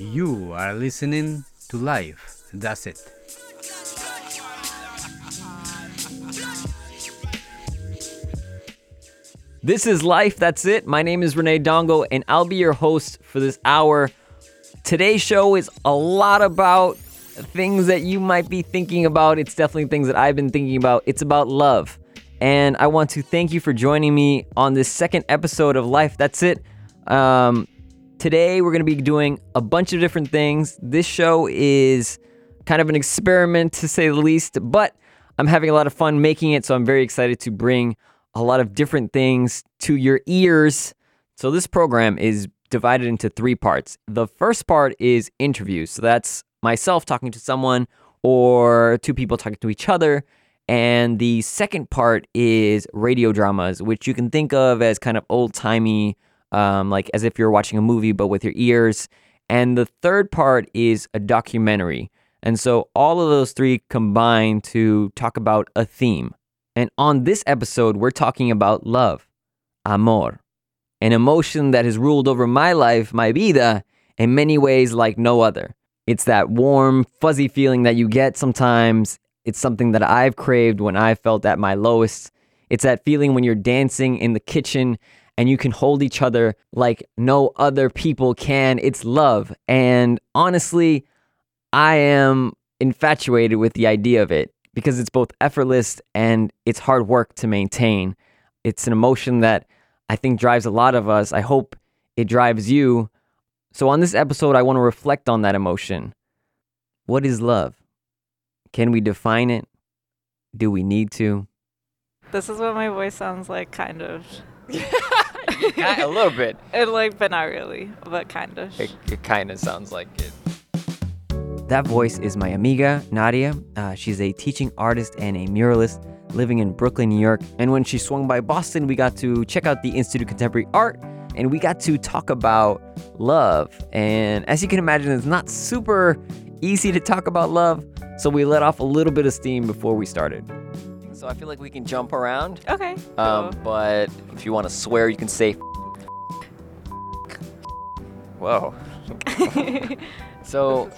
You are listening to Life. That's it. This is Life, that's it. My name is Renee Dongo, and I'll be your host for this hour. Today's show is a lot about things that you might be thinking about. It's definitely things that I've been thinking about. It's about love. And I want to thank you for joining me on this second episode of Life, that's it. Um, today, we're going to be doing a bunch of different things. This show is kind of an experiment, to say the least, but I'm having a lot of fun making it, so I'm very excited to bring a lot of different things to your ears. So, this program is divided into three parts. The first part is interviews. So, that's myself talking to someone or two people talking to each other. And the second part is radio dramas, which you can think of as kind of old timey, um, like as if you're watching a movie, but with your ears. And the third part is a documentary. And so all of those three combine to talk about a theme. And on this episode, we're talking about love, amor, an emotion that has ruled over my life, my vida, in many ways like no other. It's that warm, fuzzy feeling that you get sometimes. It's something that I've craved when I felt at my lowest. It's that feeling when you're dancing in the kitchen and you can hold each other like no other people can. It's love. And honestly, I am infatuated with the idea of it because it's both effortless and it's hard work to maintain. It's an emotion that I think drives a lot of us. I hope it drives you. So, on this episode, I want to reflect on that emotion. What is love? Can we define it? Do we need to? This is what my voice sounds like, kind of. a little bit. And like, but not really, but kind of. It, it kind of sounds like it. That voice is my amiga, Nadia. Uh, she's a teaching artist and a muralist living in Brooklyn, New York. And when she swung by Boston, we got to check out the Institute of Contemporary Art and we got to talk about love. And as you can imagine, it's not super easy to talk about love. So we let off a little bit of steam before we started. So I feel like we can jump around. Okay. Um, cool. but if you want to swear, you can say. Whoa. so.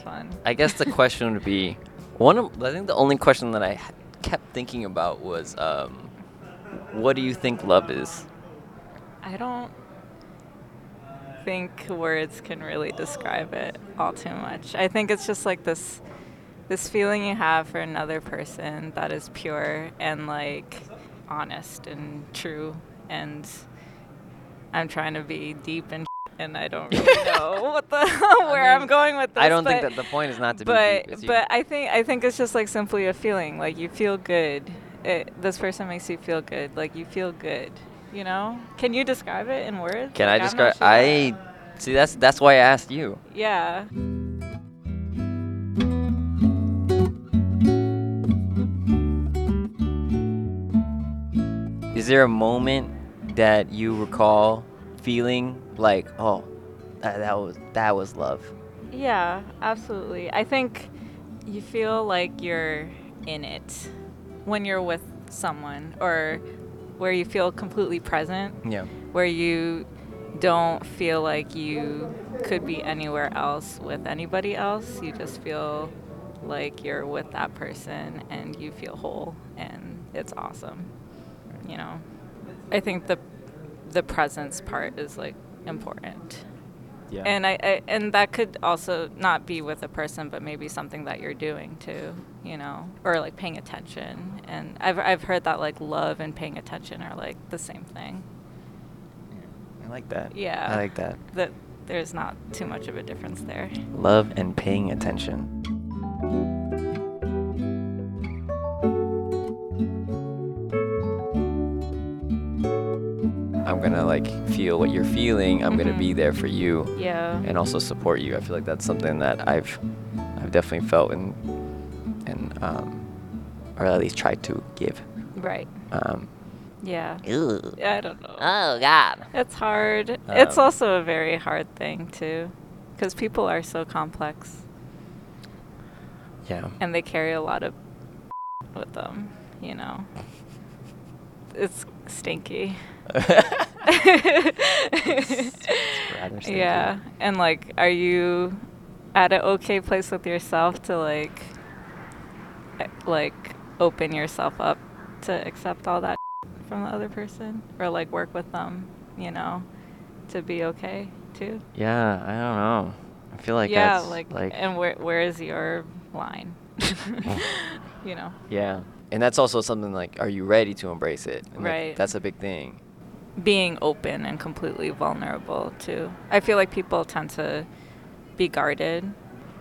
I guess the question would be one of I think the only question that I kept thinking about was um, what do you think love is? I don't think words can really describe it all too much. I think it's just like this this feeling you have for another person that is pure and like honest and true and I'm trying to be deep and and I don't really know what the where mean, I'm going with this. I don't but, think that the point is not to be but deep. but I think I think it's just like simply a feeling. Like you feel good. It, this person makes you feel good. Like you feel good. You know? Can you describe it in words? can I Like, I'm describe? sure. I see. That's that's why I asked you. Yeah. Is there a moment that you recall feeling like, oh, that, that was that was love? Yeah, absolutely. I think you feel like you're in it when you're with someone or where you feel completely present, Yeah. where you don't feel like you could be anywhere else with anybody else. You just feel like you're with that person and you feel whole and it's awesome. You know. I think the the presence part is like important. Yeah. And I, I and that could also not be with a person, but maybe something that you're doing too, you know, or like paying attention. And I've I've heard that like love and paying attention are like the same thing. I like that. Yeah. I like that. That there's not too much of a difference there. Love and paying attention. Like feel what you're feeling. I'm gonna be Mhm. there for you Yeah. and also support you. I feel like that's something that I've I've definitely felt and and um, or at least tried to give. Right. Um, Yeah. ew. I don't know. Oh God. It's hard. it's Um, also a very hard thing too, because people are so complex Yeah. and they carry a lot of with them. You know. It's stinky. stinky. yeah, and like, are you at an okay place with yourself to like eh, like open yourself up to accept all that from the other person or like work with them, you know, to be okay too. Yeah, I don't know. I feel like yeah, that's like, like and where where is your line? you know. yeah. And that's also something like are you ready to embrace it? And that- Right. that's a big thing. Being open and completely vulnerable too. I feel like people tend to be guarded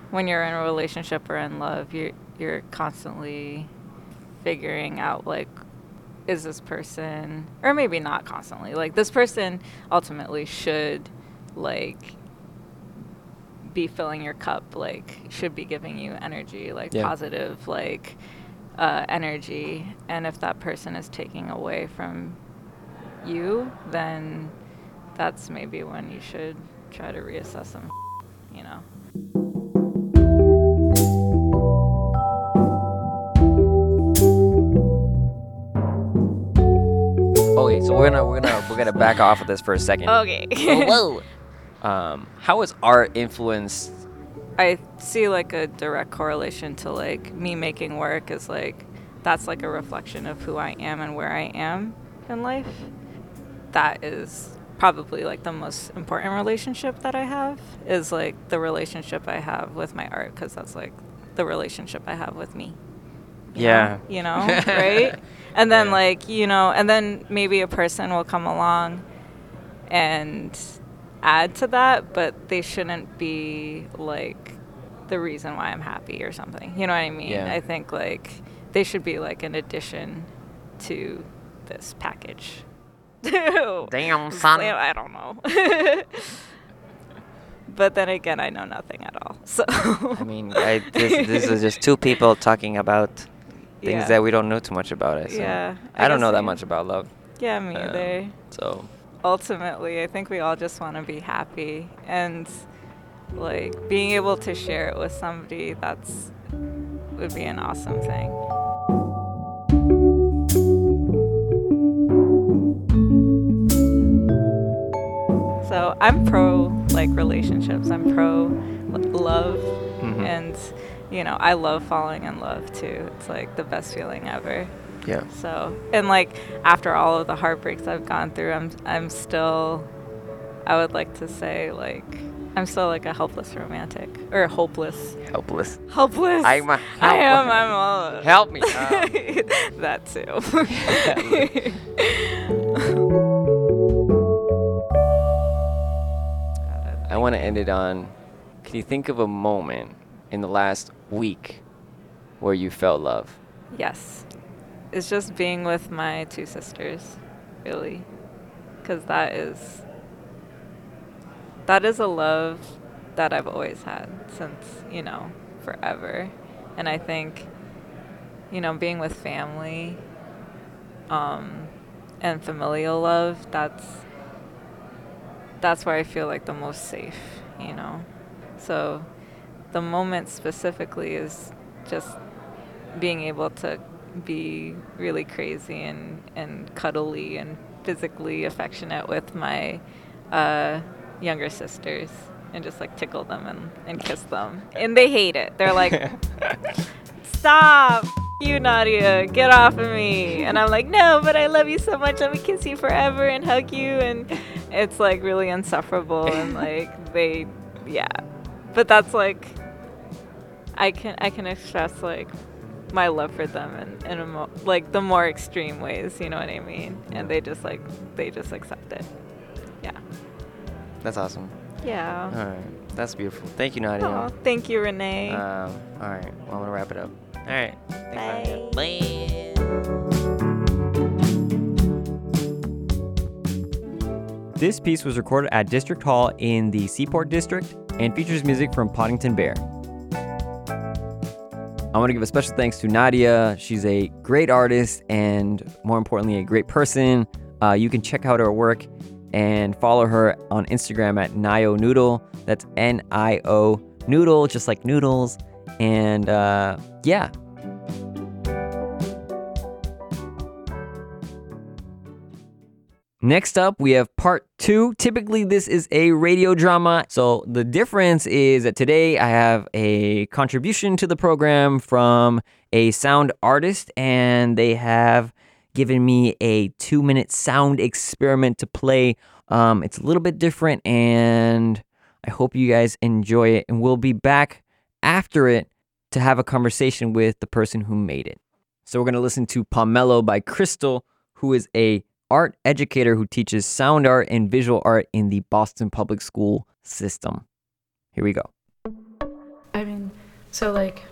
when you're in a relationship or in love. You're you're constantly figuring out like is this person or maybe not constantly like this person ultimately should like be filling your cup like should be giving you energy like Yeah. positive like uh, energy and if that person is taking away from you then that's maybe when you should try to reassess some you know Okay, so we're gonna we're gonna we're gonna back off of this for a second. okay Whoa. Um, how has art influenced? I see like a direct correlation to like me making work is like that's like a reflection of who I am and where I am in life. That is probably like the most important relationship that I have is like the relationship I have with my art because that's like the relationship I have with me. you Yeah. know, you know, right? And then Yeah. like, you know, and then maybe a person will come along and add to that, but they shouldn't be like the reason why I'm happy or something. You know what I mean? Yeah. I think like they should be like an addition to this package. Damn, son. I don't know. but then again, I know nothing at all. So I mean, I, this, this is just two people talking about things Yeah. that we don't know too much about. It. So Yeah, I, I don't know that much about love. yeah, me Um, either. So ultimately, I think we all just want to be happy and like being able to share it with somebody that's would be an awesome thing. So I'm pro like relationships. I'm pro love Mhm. and you know, I love falling in love too. It's like the best feeling ever. yeah, So, and like after all of the heartbreaks I've gone through, I'm I'm still I would like to say like I'm still like a helpless romantic or hopeless. helpless. Helpless. I'm a I am. I'm all Help me. Um, that too. I want to end it on. Can you think of a moment in the last week where you felt love? yes. It's just being with my two sisters, really. Cuz that is that is a love that I've always had since, you know, forever. And I think you know, being with family um and familial love, that's that's where I feel like the most safe, you know. So the moment specifically is just being able to be really crazy and, and cuddly and physically affectionate with my uh, younger sisters and just like tickle them and, and kiss them. And they hate it. They're like, stop. You, Nadia, get off of me. And I'm like, no, but I love you so much. Let me kiss you forever and hug you. And it's like really insufferable. And like, they, yeah. But that's like, I can I can express like my love for them in, in a mo- like the more extreme ways, you know what I mean? And they just like they just accept it. Yeah. That's awesome. Yeah. All right, that's beautiful. Thank you, Nadia. Oh, thank you, Renee. Um, all right, well, I'm gonna wrap it up. All right. Thanks, Nadia. Bye. This piece was recorded at District Hall in the Seaport District and features music from Podington Bear. I want to give a special thanks to Nadia. She's a great artist and, more importantly, a great person. Uh, you can check out her work and follow her on Instagram at Nio Noodle. That's N I O Noodle, just like noodles. And uh, yeah, Next up, we have part two. Typically, this is a radio drama. So, the difference is that today I have a contribution to the program from a sound artist, and they have given me a two minute sound experiment to play. Um, it's a little bit different, and I hope you guys enjoy it. And we'll be back after it to have a conversation with the person who made it. So, we're going to listen to Pomelo by Crystal, who is a art educator who teaches sound art and visual art in the Boston Public School system. Here we go. I mean, so like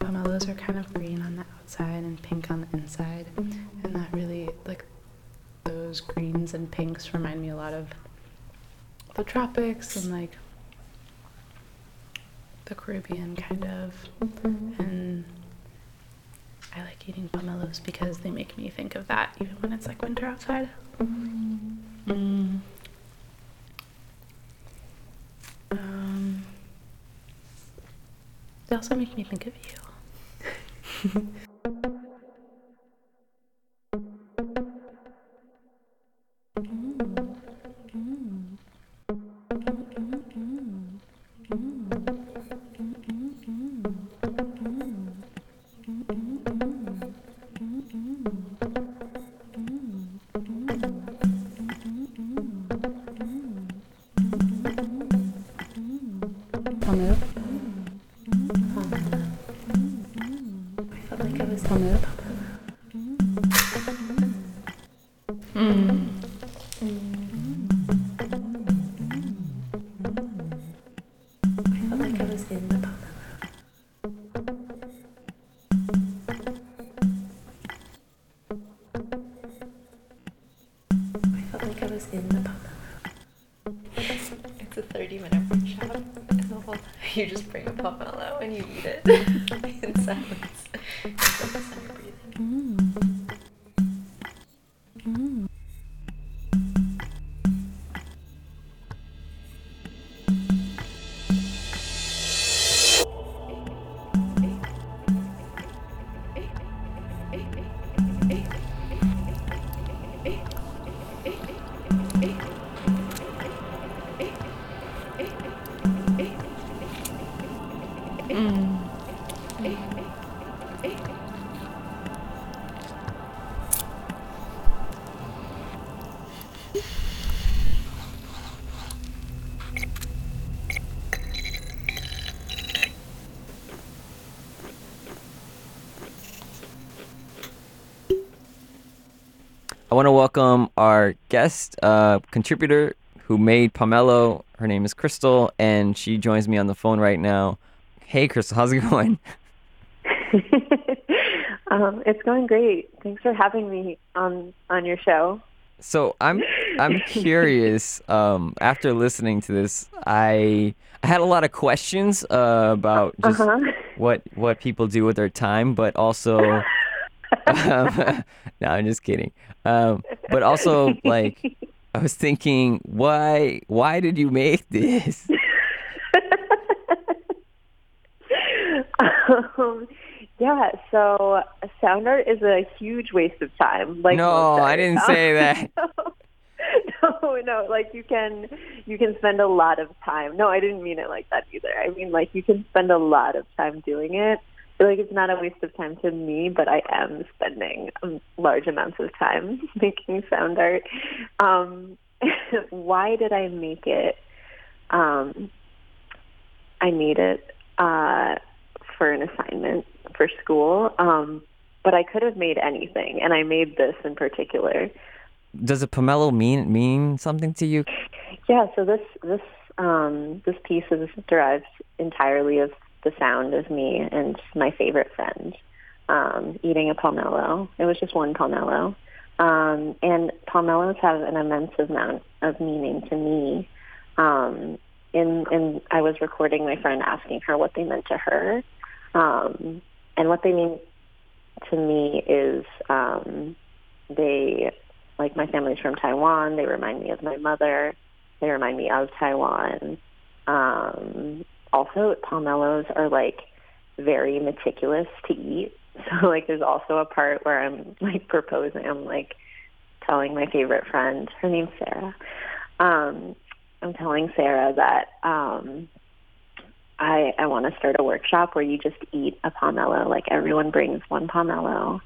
pomelos are kind of green on the outside and pink on the inside, and that really like those greens and pinks remind me a lot of the tropics and like the Caribbean kind of, mm-hmm. and I like eating pomelos because they make me think of that even when it's like winter outside. Mm. Um, they also make me think of you. in the. It's a 30 minute workshop. You just bring a pomelo and you eat it in silence. Guest uh, contributor who made Pomelo. Her name is Crystal, and she joins me on the phone right now. Hey, Crystal, how's it going? um, it's going great. Thanks for having me on on your show. So I'm I'm curious. Um, after listening to this, I I had a lot of questions uh, about just Uh-huh. what what people do with their time, but also. Um, no, I'm just kidding. Um, but also, like, I was thinking, why why did you make this? um, yeah, so sound art is a huge waste of time. Like No, I didn't say that. no, no, like you can you can spend a lot of time. No, I didn't mean it like that either. I mean like you can spend a lot of time doing it. Like it's not a waste of time to me, but I am spending large amounts of time making sound art. Um, why did I make it? Um, I made it uh, for an assignment for school, um, but I could have made anything, and I made this in particular. Does a pomelo mean mean something to you? Yeah, so this this um, this piece is derived entirely of the sound of me and my favorite friend um, eating a pomelo. It was just one pomelo, um, and pomelos have an immense amount of meaning to me. Um, in, in I was recording my friend asking her what they meant to her, um, and what they mean to me is um, they like my family's from Taiwan. They remind me of my mother. They remind me of Taiwan. Um, also, pomelos are like very meticulous to eat. So like, there's also a part where I'm like proposing. I'm like telling my favorite friend, her name's Sarah. Um, I'm telling Sarah that um, I I want to start a workshop where you just eat a pomelo. Like everyone brings one pomelo,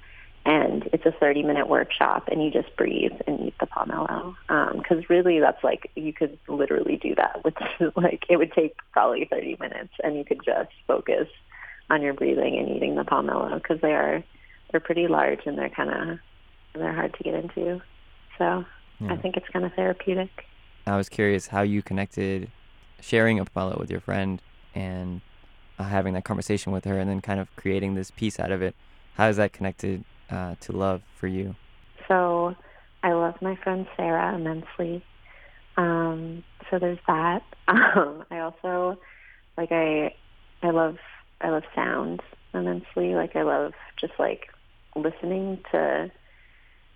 and it's a 30 minute workshop, and you just breathe and eat the pomelo. Because really, that's like you could literally do that with like it would take probably 30 minutes, and you could just focus on your breathing and eating the pomelo because they are they're pretty large and they're kind of they're hard to get into. So Yeah. I think it's kind of therapeutic. I was curious how you connected sharing a pomelo with your friend and uh, having that conversation with her and then kind of creating this piece out of it. How is that connected uh, to love for you? So I love my friend Sarah immensely. Um, so there's that. Um, I also like I I love I love sound immensely. Like I love just like listening to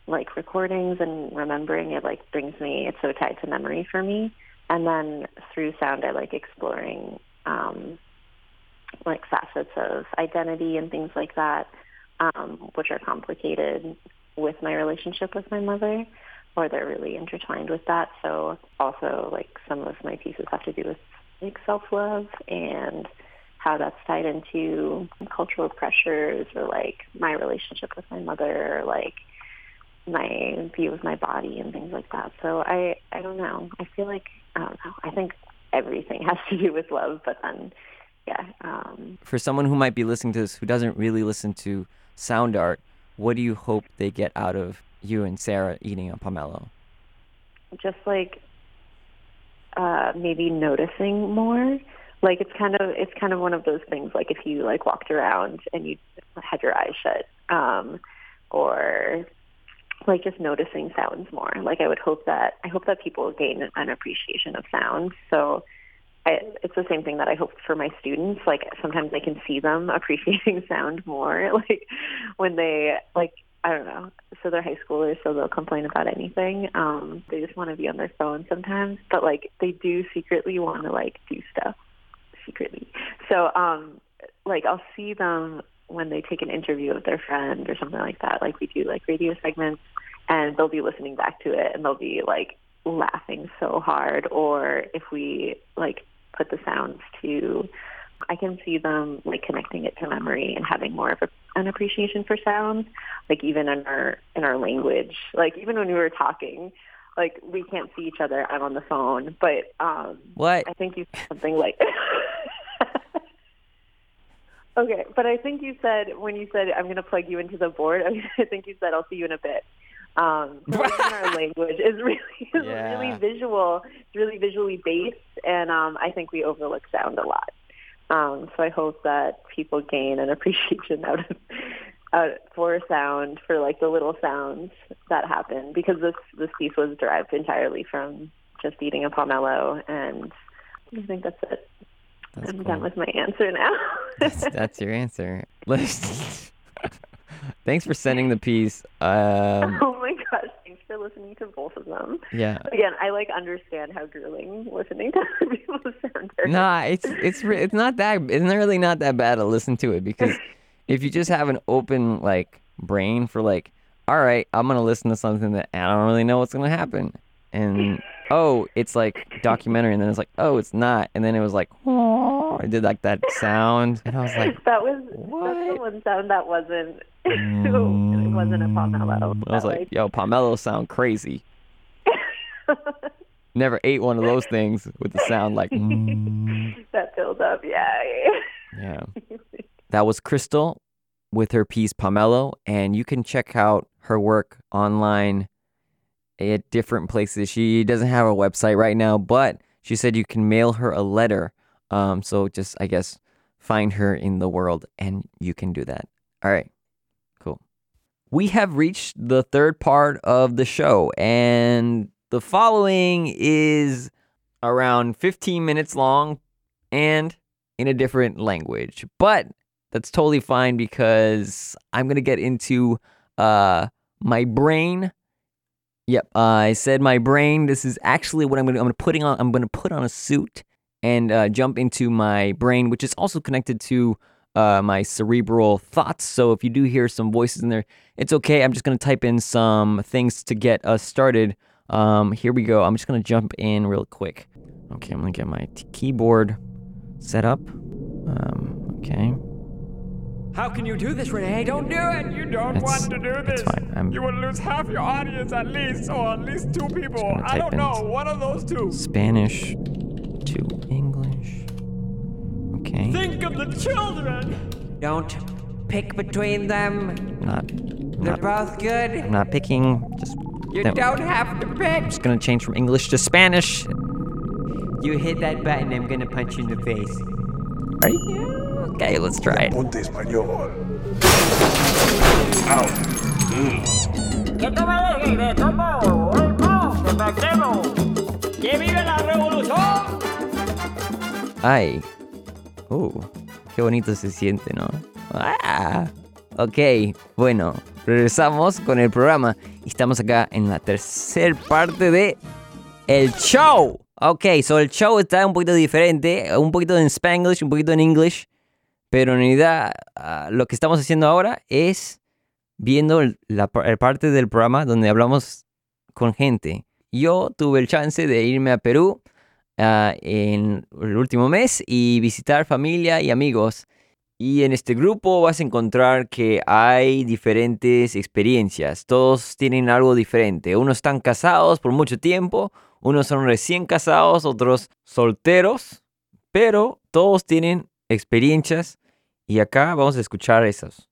like recordings and remembering it like brings me it's so tied to memory for me. And then through sound I like exploring um like facets of identity and things like that, um, which are complicated with my relationship with my mother, or they're really intertwined with that. So also like some of my pieces have to do with like self-love and how that's tied into cultural pressures or like my relationship with my mother or like my view of my body and things like that. So I, I don't know. I feel like, I don't know. I think everything has to do with love, but then, yeah, um, For someone who might be listening to this who doesn't really listen to sound art, what do you hope they get out of you and Sarah eating a pomelo? just like uh maybe noticing more. Like it's kind of it's kind of one of those things like if you like walked around and you had your eyes shut um or like just noticing sounds more. Like i would hope that i hope that people gain an appreciation of sound so I, it's the same thing that I hope for my students. Like sometimes I can see them appreciating sound more. Like when they like I don't know. So they're high schoolers, so they'll complain about anything. Um, they just want to be on their phone sometimes, but like they do secretly want to like do stuff secretly. So um, like I'll see them when they take an interview with their friend or something like that. Like we do like radio segments, and they'll be listening back to it, and they'll be like laughing so hard. Or if we like put the sounds to I can see them like connecting it to memory and having more of a, an appreciation for sound. Like even in our in our language, like even when we were talking, like we can't see each other. I'm on the phone, but um, What? I think you said something like. okay, but I think you said when you said I'm going to plug you into the board. I think you said I'll see you in a bit. Um, so like in our language is really is Yeah. really visual. It's really visually based, and um, I think we overlook sound a lot. Um, so I hope that people gain an appreciation out of out for sound, for like the little sounds that happen, because this this piece was derived entirely from just eating a pomelo, and I think that's it. That's I'm cool. done with my answer now. that's, that's your answer. Thanks for sending the piece. Um, oh my gosh! Thanks for listening to both of them. yeah. Again, I like understand how grueling listening to other people's sound. Nah, it's it's re- it's not that it's really not that bad to listen to it because if you just have an open like brain for like, all right, I'm gonna listen to something that I don't really know what's gonna happen, and oh, it's like documentary, and then it's like, oh, it's not, and then it was like, oh, I did like that sound, and I was like, that was that's the one sound that wasn't mm. Wasn't a pomelo. I was like, yo, pomelo sound crazy. Never ate one of those things with the sound like. mm. that build up, yeah. Yeah. That was Crystal with her piece Pomelo, and you can check out her work online at different places. She doesn't have a website right now, but she said you can mail her a letter. Um, so just, I guess, find her in the world, and you can do that. All right. We have reached the third part of the show, and the following is around 15 minutes long and in a different language. But that's totally fine because I'm going to get into uh, my brain. Yep, uh, I said my brain. This is actually what I'm going to I'm putting on I'm going to put on a suit and uh, jump into my brain, which is also connected to uh, my cerebral thoughts. So if you do hear some voices in there, it's okay. I'm just going to type in some things to get us started. Um, here we go. I'm just going to jump in real quick. Okay, I'm going to get my t- keyboard set up. Um, okay. How can you do this, Renee? Don't do it! You don't It's- want to do this. it's fine. I'm- You will lose half your audience at least, or at least two people. I don't know. One of those two. Spanish to English. Okay. Think of the children! Don't pick between them. Not, They're not, both good. I'm not picking. Just You no. don't have to pick. I'm just gonna change from English to Spanish. You hit that button, I'm gonna punch you in the face. Right? Okay, let's try it. ¡Que vive la revolución! Ay. Uh, qué bonito se siente, ¿no? Ah. Ok, bueno, regresamos con el programa. Y estamos acá en la tercera parte de el show. Ok, so el show está un poquito diferente, un poquito en Spanglish, un poquito en English. Pero en realidad ah, lo que estamos haciendo ahora es viendo la, el parte del programa donde hablamos con gente. Yo tuve el chance de irme a Perú ah, en el último mes y visitar familia y amigos. Y en este grupo vas a encontrar que hay diferentes experiencias. Todos tienen algo diferente. Unos están casados por mucho tiempo, unos son recién casados, otros solteros, pero todos tienen experiencias y acá vamos a escuchar esos.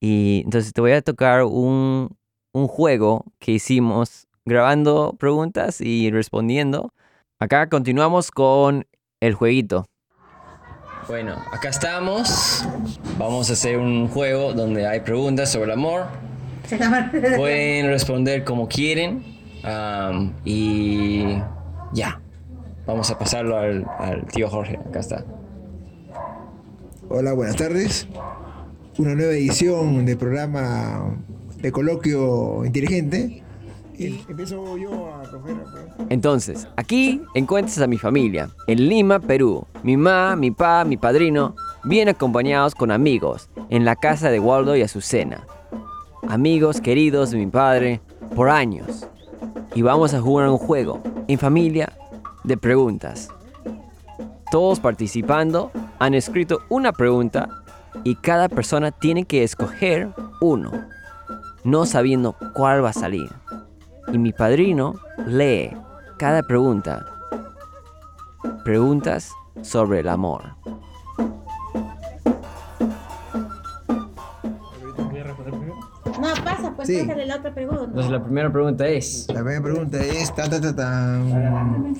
Y entonces te voy a tocar un, un juego que hicimos grabando preguntas y respondiendo. Acá continuamos con el jueguito. Bueno, acá estamos. Vamos a hacer un juego donde hay preguntas sobre el amor. Pueden responder como quieren. y ya. Vamos a pasarlo al, al tío Jorge. Acá está. Hola, buenas tardes. Una nueva edición del programa de coloquio inteligente. Y empiezo yo a coger. pues. Entonces, aquí encuentras a mi familia, en Lima, Perú. Mi mamá, mi pa, mi padrino, bien acompañados con amigos, en la casa de Waldo y Azucena. Amigos queridos de mi padre, por años. Y vamos a jugar un juego, en familia, de preguntas. Todos participando han escrito una pregunta y cada persona tiene que escoger uno, no sabiendo cuál va a salir y mi padrino lee cada pregunta. Preguntas sobre el amor. No, pasa, pues Sí. pásale la otra pregunta. Entonces la primera pregunta es, La primera pregunta es: ta, ta, ta, tan.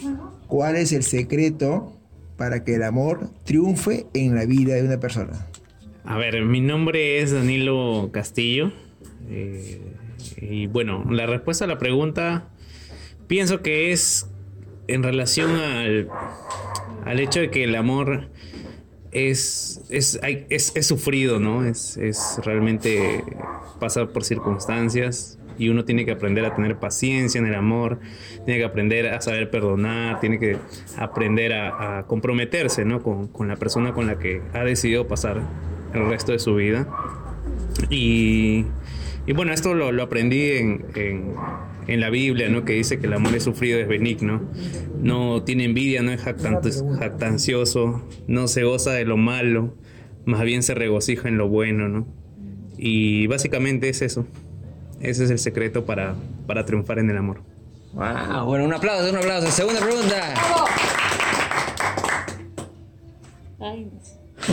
¿Cuál es el secreto para que el amor triunfe en la vida de una persona? A ver, mi nombre es Danilo Castillo. eh, y bueno, la respuesta a la pregunta pienso que es en relación al, al hecho de que el amor es, es, es, es sufrido, ¿no? Es, es realmente pasa por circunstancias y uno tiene que aprender a tener paciencia en el amor, tiene que aprender a saber perdonar, tiene que aprender a, a comprometerse, ¿no? Con, con la persona con la que ha decidido pasar el resto de su vida. Y, y bueno, esto lo, lo aprendí en, en- en la Biblia, ¿no? Que dice que el amor es sufrido, es benigno, no tiene envidia, no es jactan- jactancioso, no se goza de lo malo, más bien se regocija en lo bueno, ¿no? Y básicamente es eso. Ese es el secreto para, para triunfar en el amor. wow, bueno, un aplauso, un aplauso. Segunda pregunta. Ay, Ta,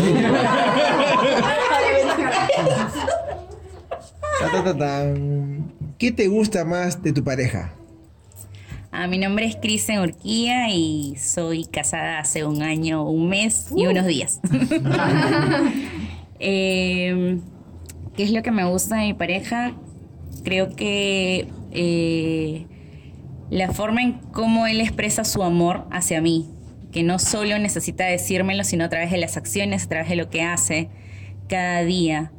ta, ta, tan. ¿Qué te gusta más de tu pareja? Ah, mi nombre es Krisen Urquía y soy casada hace un año, un mes y unos días. Eh, ¿Qué es lo que me gusta de mi pareja? Creo que eh, la forma en cómo él expresa su amor hacia mí, que no solo necesita decírmelo, sino a través de las acciones, a través de lo que hace cada día.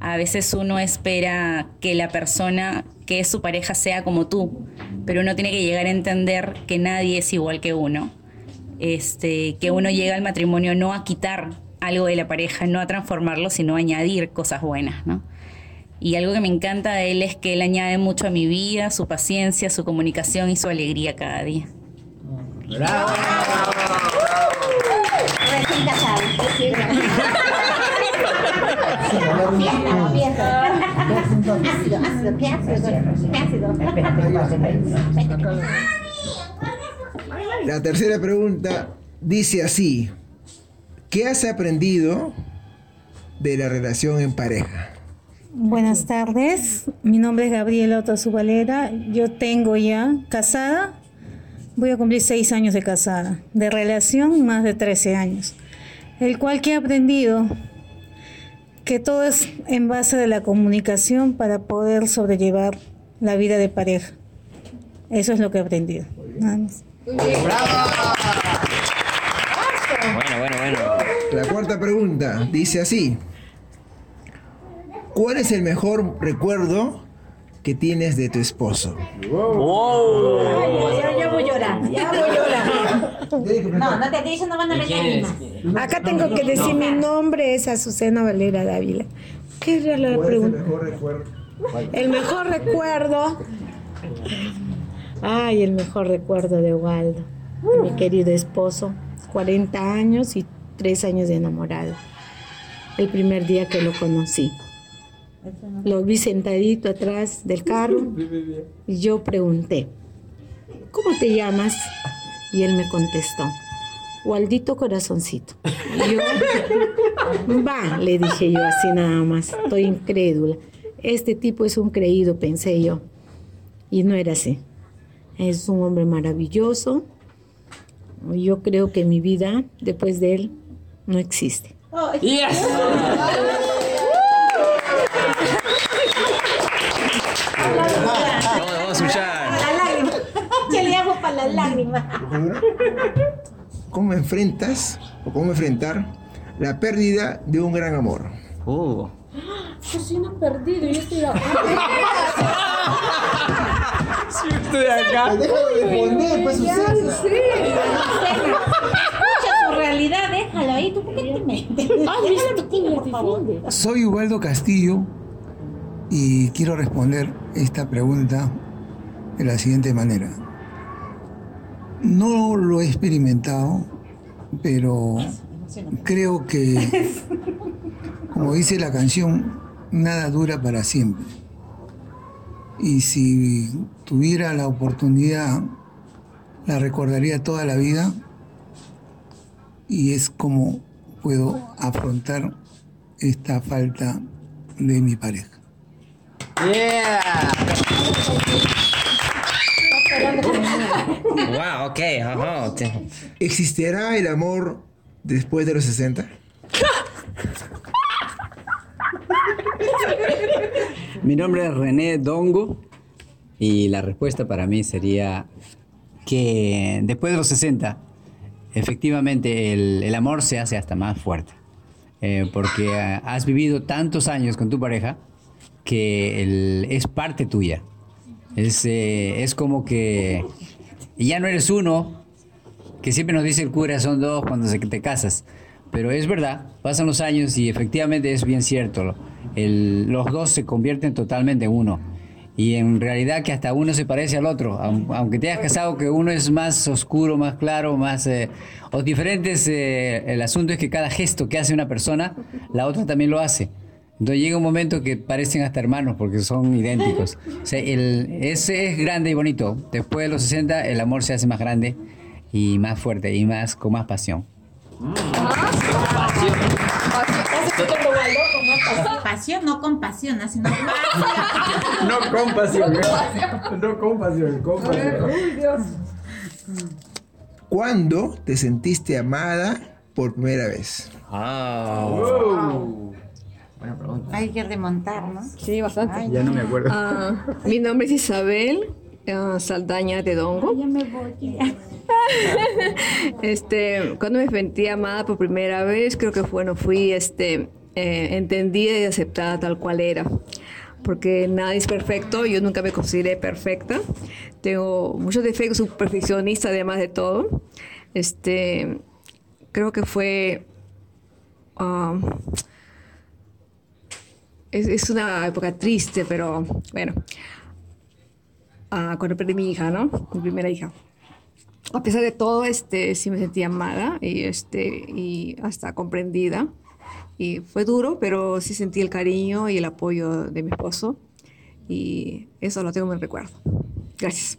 A veces uno espera que la persona que es su pareja sea como tú, pero uno tiene que llegar a entender que nadie es igual que uno. Este, que uno llega al matrimonio no a quitar algo de la pareja, no a transformarlo, sino a añadir cosas buenas, ¿no? Y algo que me encanta de él es que él añade mucho a mi vida, su paciencia, su comunicación y su alegría cada día. Recién casado. Ácido, ácido, ¿qué ácido? ¿Qué ácido? La tercera pregunta dice así. ¿Qué has aprendido de la relación en pareja? Buenas tardes, mi nombre es Gabriela Otozubalera, yo tengo ya casada, voy a cumplir seis años de casada, de relación más de 13 años, el cual que he aprendido que todo es en base de la comunicación para poder sobrellevar la vida de pareja. Eso es lo que he aprendido. Nada más. Bueno, bueno, bueno. La cuarta pregunta dice así. ¿Cuál es el mejor recuerdo que tienes de tu esposo? Ya, ya voy a llorar, ya voy a llorar. No, no te dicen, no van a ver lágrimas. Acá tengo que decir mi nombre es Azucena Valera Dávila. ¿Qué era la pregunta? recuerdo? El mejor recuerdo. Ay, el mejor recuerdo de Waldo, de mi querido esposo. 40 años y 3 años de enamorado. El primer día que lo conocí. Lo vi sentadito atrás del carro y yo pregunté, ¿cómo te llamas? Y él me contestó, Waldito Corazoncito. Y yo, va, le dije yo así nada más, estoy incrédula. Este tipo es un creído, pensé yo. Y no era así. Es un hombre maravilloso. Yo creo que mi vida después de él no existe. Yes. Lágrimas? ¿Cómo enfrentas o cómo enfrentar la pérdida de un gran amor? Uh. Yo soy una perdido, yo estoy acá. Sí, estoy acá. Déjalo responder, pues, Susana. sé. Escucha su realidad, déjalo ahí. ¿Tú por qué te metes? Por favor. Soy Ubaldo Castillo y quiero responder esta pregunta de la siguiente manera. No lo he experimentado, pero creo que, como dice la canción, nada dura para siempre. Y si tuviera la oportunidad, la recordaría toda la vida y es como puedo afrontar esta falta de mi pareja. Yeah. Wow, ok, ajá. ¿Existirá el amor después de los 60? Mi nombre es René Dongo y la respuesta para mí sería que después de los 60, efectivamente el, el amor se hace hasta más fuerte. Eh, porque eh, has vivido tantos años con tu pareja que el- es parte tuya. Es, eh, es como que ya no eres uno, que siempre nos dice el cura, son dos cuando se- te casas. Pero es verdad, pasan los años y efectivamente es bien cierto. Los dos se convierten totalmente en uno. Y en realidad que hasta uno se parece al otro. Aun- Aunque te hayas casado, que uno es más oscuro, más claro, más... eh, o diferentes, eh, el asunto es que cada gesto que hace una persona, la otra también lo hace. Entonces llega un momento que parecen hasta hermanos porque son idénticos. O sea, el, ese es grande y bonito. Después de los 60 el amor se hace más grande y más fuerte y más con más pasión. Pasión, no compasión, sino pasión. No compasión, no compasión, compasión. ¿Cuándo te sentiste amada por primera vez? Buena pregunta. Hay que remontar, ¿no? Sí, bastante. Ya no me acuerdo. Ah, mi nombre es Isabel ah, Saldaña de Dongo. Ya me voy. Este, cuando me sentí amada por primera vez, creo que bueno, fui este, eh, entendida y aceptada tal cual era. Porque nadie es perfecto, yo nunca me consideré perfecta. Tengo muchos defectos, soy perfeccionista además de todo. Este, creo que fue um, es, es una época triste, pero bueno, ah, cuando perdí mi hija, ¿no? Mi primera hija. A pesar de todo, este, sí me sentía amada y, este, y hasta comprendida. Y fue duro, pero sí sentí el cariño y el apoyo de mi esposo. Y eso lo tengo en mi recuerdo. Gracias.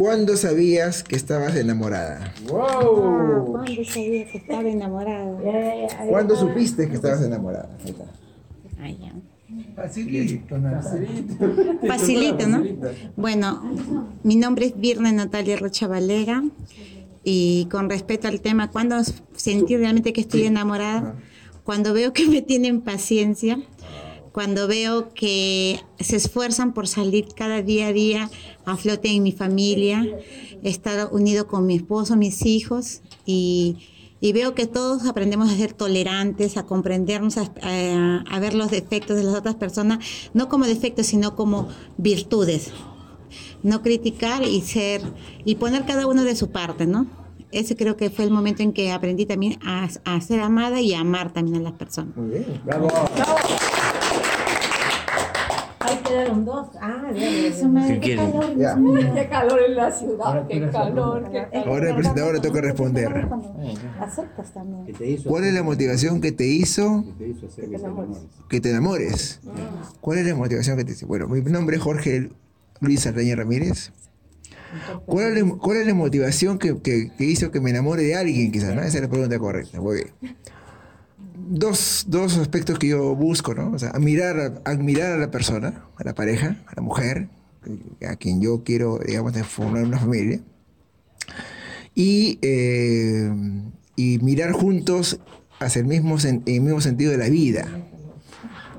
¿Cuándo sabías que estabas enamorada? Ah, ¿Cuándo sabía que estaba enamorada? ¿Cuándo supiste que estabas enamorada? Ahí está. Ay, ya. Facilito, Facilito, ¿no? Bueno, mi nombre es Virna Natalia Rocha Valera y con respecto al tema, ¿cuándo sentí realmente que estoy enamorada? Cuando veo que me tienen paciencia, cuando veo que se esfuerzan por salir cada día a día a flote en mi familia, estar unido con mi esposo, mis hijos y, y veo que todos aprendemos a ser tolerantes, a comprendernos, a, a- a ver los defectos de las otras personas, no como defectos, sino como virtudes. No criticar y ser, y poner cada uno de su parte, ¿no? Ese creo que fue el momento en que aprendí también a, a ser amada y a amar también a las personas. Muy bien, bravo. Ahí quedaron dos. Ah, Eso me- ¿Qué quieren? Ya. Qué calor en la ciudad, qué calor, qué calor. Ahora el presentador le toca responder. Aceptas también. ¿Cuál es la motivación que te hizo que te enamores? ¿Cuál es la motivación que te hizo? Bueno, mi nombre es Jorge Luis Arreña Ramírez. ¿Cuál es la, cuál es la motivación que, que- que hizo que me enamore de alguien, quizás? ¿no? Esa es la pregunta correcta. Muy bien. Dos, dos aspectos que yo busco, ¿no? O sea, admirar, admirar a la persona, a la pareja, a la mujer, a quien yo quiero, digamos, formar una familia. Y, eh, y mirar juntos hacia el mismo, sen- el mismo sentido de la vida.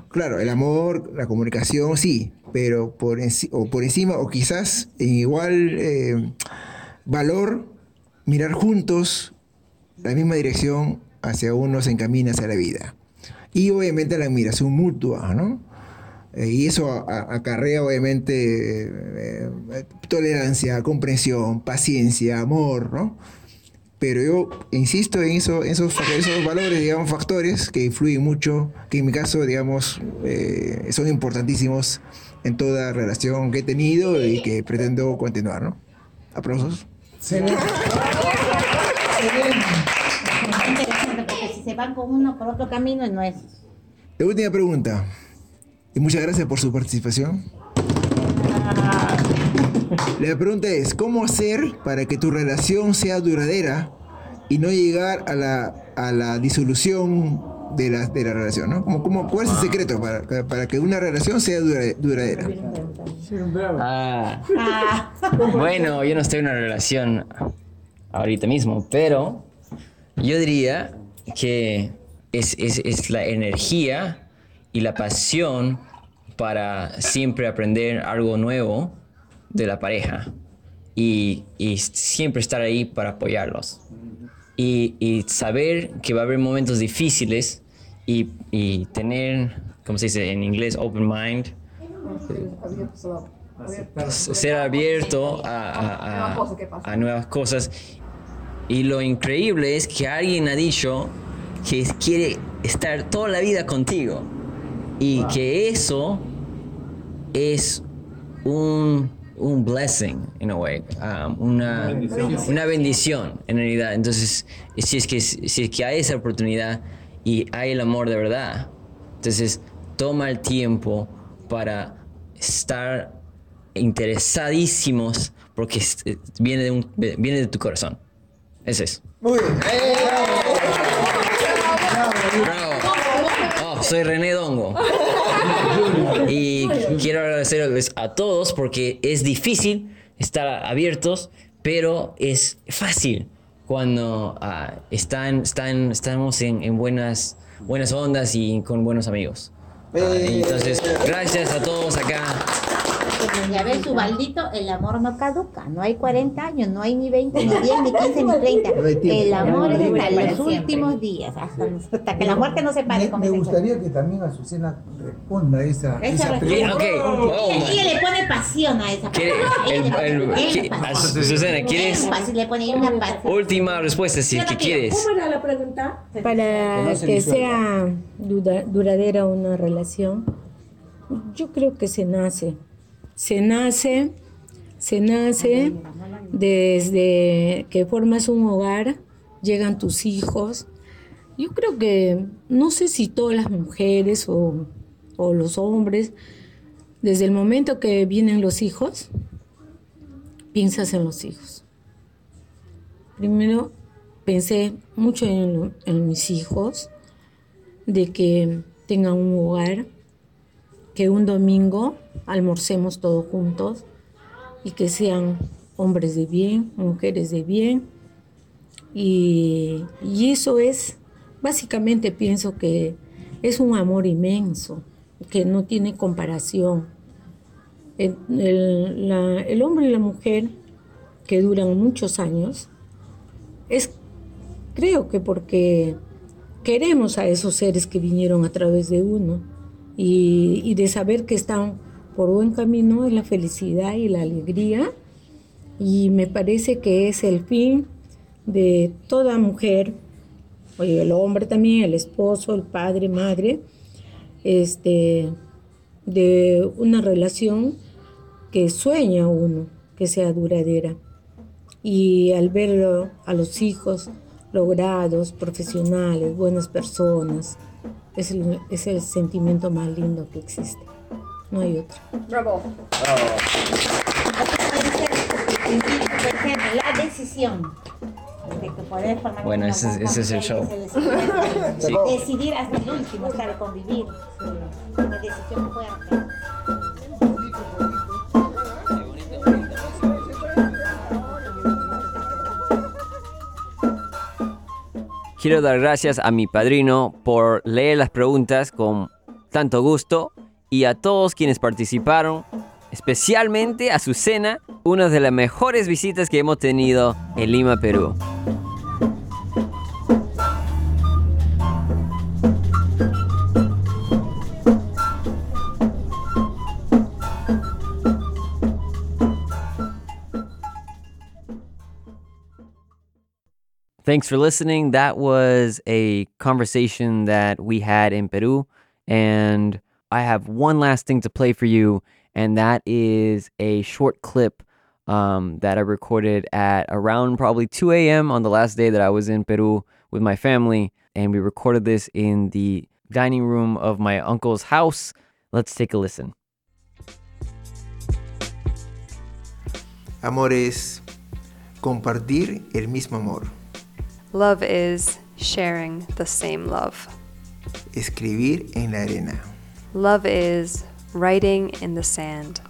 Claro, el amor, la comunicación, sí, pero por, enci- o por encima, o quizás en igual eh, valor, mirar juntos la misma dirección hacia uno se encamina hacia la vida. Y obviamente la admiración mutua, ¿no? Eh, y eso acarrea obviamente eh, eh, tolerancia, comprensión, paciencia, amor, ¿no? Pero yo insisto en, eso, esos, esos valores, digamos, factores que influyen mucho, que en mi caso, digamos, son importantísimos en toda relación que he tenido y que pretendo continuar, ¿no? Aplausos. Interesante, se van con uno por otro camino no es. La última pregunta, y muchas gracias por su participación. La pregunta es, ¿cómo hacer para que tu relación sea duradera y no llegar a la, a la disolución de la, de la relación? ¿no? ¿Cómo, cómo- cuál es el secreto para, para que una relación sea dura- duradera? Ah. Bueno, yo no estoy en una relación ahorita mismo, pero yo diría que es, es- es la energía y la pasión para siempre aprender algo nuevo de la pareja y, y siempre estar ahí para apoyarlos. Y, y saber que va a haber momentos difíciles y, y tener, ¿cómo se dice en inglés? Open mind, ser abierto a, a- a- a nuevas cosas. Y lo increíble es que alguien ha dicho que quiere estar toda la vida contigo. Y que eso es un, un blessing, in a way, um, una, una bendición en realidad. Entonces, si es, que, si es que hay esa oportunidad y hay el amor de verdad, entonces toma el tiempo para estar interesadísimos porque eh, viene de, un, viene de tu corazón. Ese es. Muy bien. Bravo. Oh, soy René Dongo. Y quiero agradecerles a todos porque es difícil estar abiertos, pero es fácil cuando ah, están, están, estamos en, en buenas, buenas ondas y con buenos amigos. Ah, entonces, gracias a todos acá. Ya ves, su baldito, el amor no caduca. No hay 40 años, no hay ni 20, ni 10, ni 15, ni 30. No hay tiempo. El amor es hasta los últimos días, hasta, hasta que la muerte no se pare. Me, me gustaría que también Azucena responda a esa, pregunta. ella, ella le pone pasión a esa ¿Quiere- pregunta. el- Ella le el- pone qui- énfasis. a- Susana, ¿quieres? Le pone una pasión. Última respuesta, si es que quieres. ¿Cómo era la pregunta? Para que sea dura- duradera una relación, yo creo que se nace. Se nace, se nace desde que formas un hogar, llegan tus hijos. Yo creo que, no sé si todas las mujeres o, o los hombres, desde el momento que vienen los hijos, piensas en los hijos. Primero pensé mucho en, en mis hijos, de que tengan un hogar, que un domingo almorcemos todos juntos y que sean hombres de bien, mujeres de bien. Y, y eso es, básicamente pienso que es un amor inmenso, que no tiene comparación. El, el- la- el hombre y la mujer que duran muchos años, es creo que porque queremos a esos seres que vinieron a través de uno y, y de saber que están por buen camino es la felicidad y la alegría y me parece que es el fin de toda mujer, oye, el hombre también, el esposo, el padre, madre, este, de una relación que sueña uno, que sea duradera. Y al ver a los hijos logrados, profesionales, buenas personas, es el, es el sentimiento más lindo que existe. No hay otro. Bravo. Por ejemplo, la decisión de que poder formar Bueno, ese es- ese es el show. Sí. decidir hasta el último, estar convivir. Una decisión fuerte. Quiero dar gracias a mi padrino por leer las preguntas con tanto gusto y a todos quienes participaron, especialmente a Susana, una de las mejores visitas que hemos tenido en Lima, Perú. Thanks for listening. That was a conversation that we had in Peru. And I have one last thing to play for you, and that is a short clip um, that I recorded at around probably 2 a.m. on the last day that I was in Peru with my family. And we recorded this in the dining room of my uncle's house. Let's take a listen. Amor es compartir el mismo amor, Love is sharing the same love. escribir en la arena. Love is writing in the sand,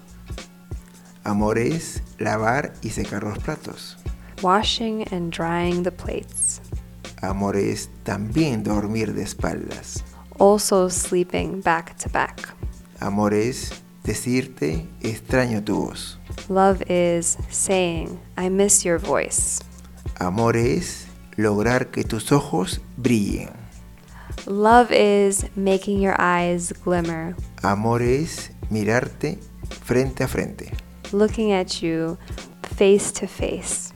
Amor es lavar y secar los platos. washing and drying the plates, Amor es también dormir de espaldas. also sleeping back to back. Amor es decirte extraño tu voz. Love is saying, I miss your voice. Amor es lograr que tus ojos brillen. Love is making your eyes glimmer, Amor es mirarte frente a frente. looking at you face to face,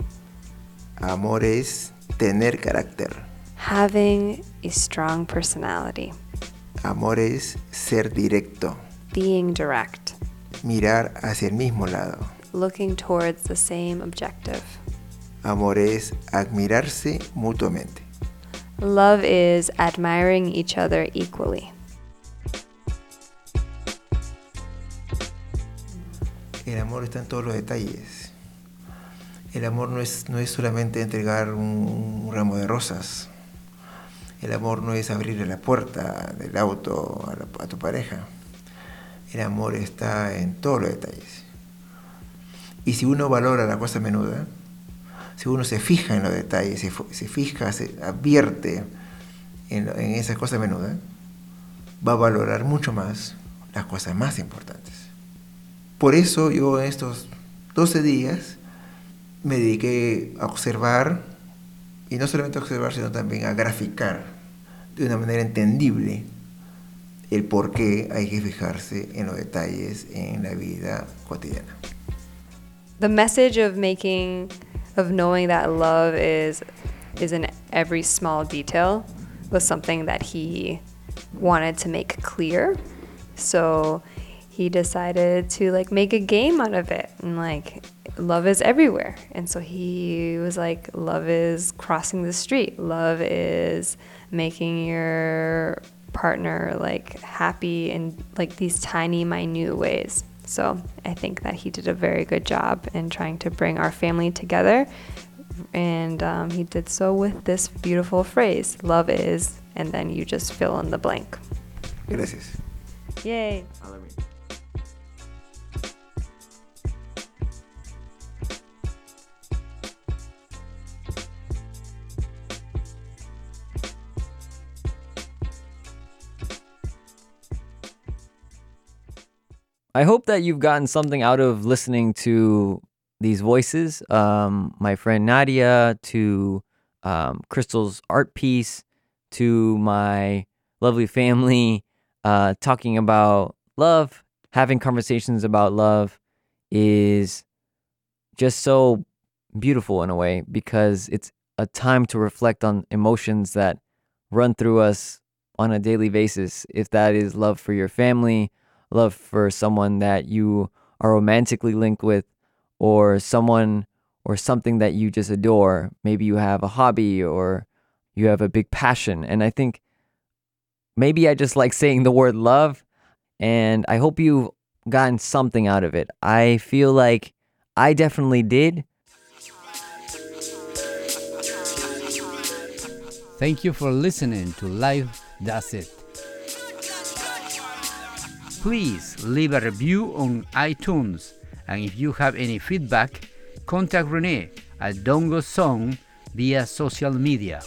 Amor es tener carácter. having a strong personality, Amor es ser directo. being direct, Mirar hacia el mismo lado. looking towards the same objective. Amor es admirarse mutuamente. Love is admiring each other equally. El amor está en todos los detalles. El amor no es, no es solamente entregar un, ramo de rosas. El amor no es abrirle la puerta del auto a, la- a tu pareja. El amor está en todos los detalles. Y si uno valora la cosa menuda, si uno se fija en los detalles, se, fija, se advierte en, en esas cosas menudas, va a valorar mucho más las cosas más importantes. Por eso yo estos 12 días me dediqué a observar, y no solamente a observar, sino también a graficar de una manera entendible el por qué hay que fijarse en los detalles en la vida cotidiana. The message of making, of knowing that love is, is in every small detail was something that he wanted to make clear. So he decided to like make a game out of it and like love is everywhere. And so he was like love is crossing the street. Love is making your partner like happy in like these tiny minute ways. So I think that he did a very good job in trying to bring our family together. And um, he did so with this beautiful phrase love is, and then you just fill in the blank. Gracias. Yay. I hope that you've gotten something out of listening to these voices. Um, my friend Nadia, to um, Crystal's art piece, to my lovely family, uh, talking about love, having conversations about love is just so beautiful in a way because it's a time to reflect on emotions that run through us on a daily basis. If that is love for your family, love for someone that you are romantically linked with, or someone or something that you just adore. Maybe you have a hobby or you have a big passion. And I think maybe I just like saying the word love, and I hope you've gotten something out of it. I feel like I definitely did. Thank you for listening to Life Dasit. Please leave a review on iTunes, and if you have any feedback, contact Renee at Dongo Song via social media.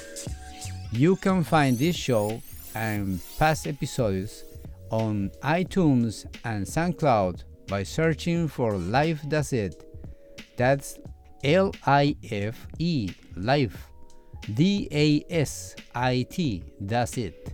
You can find this show and past episodes on iTunes and SoundCloud by searching for Life Dasit. That's L I F E, Life. D A S I T, Does It.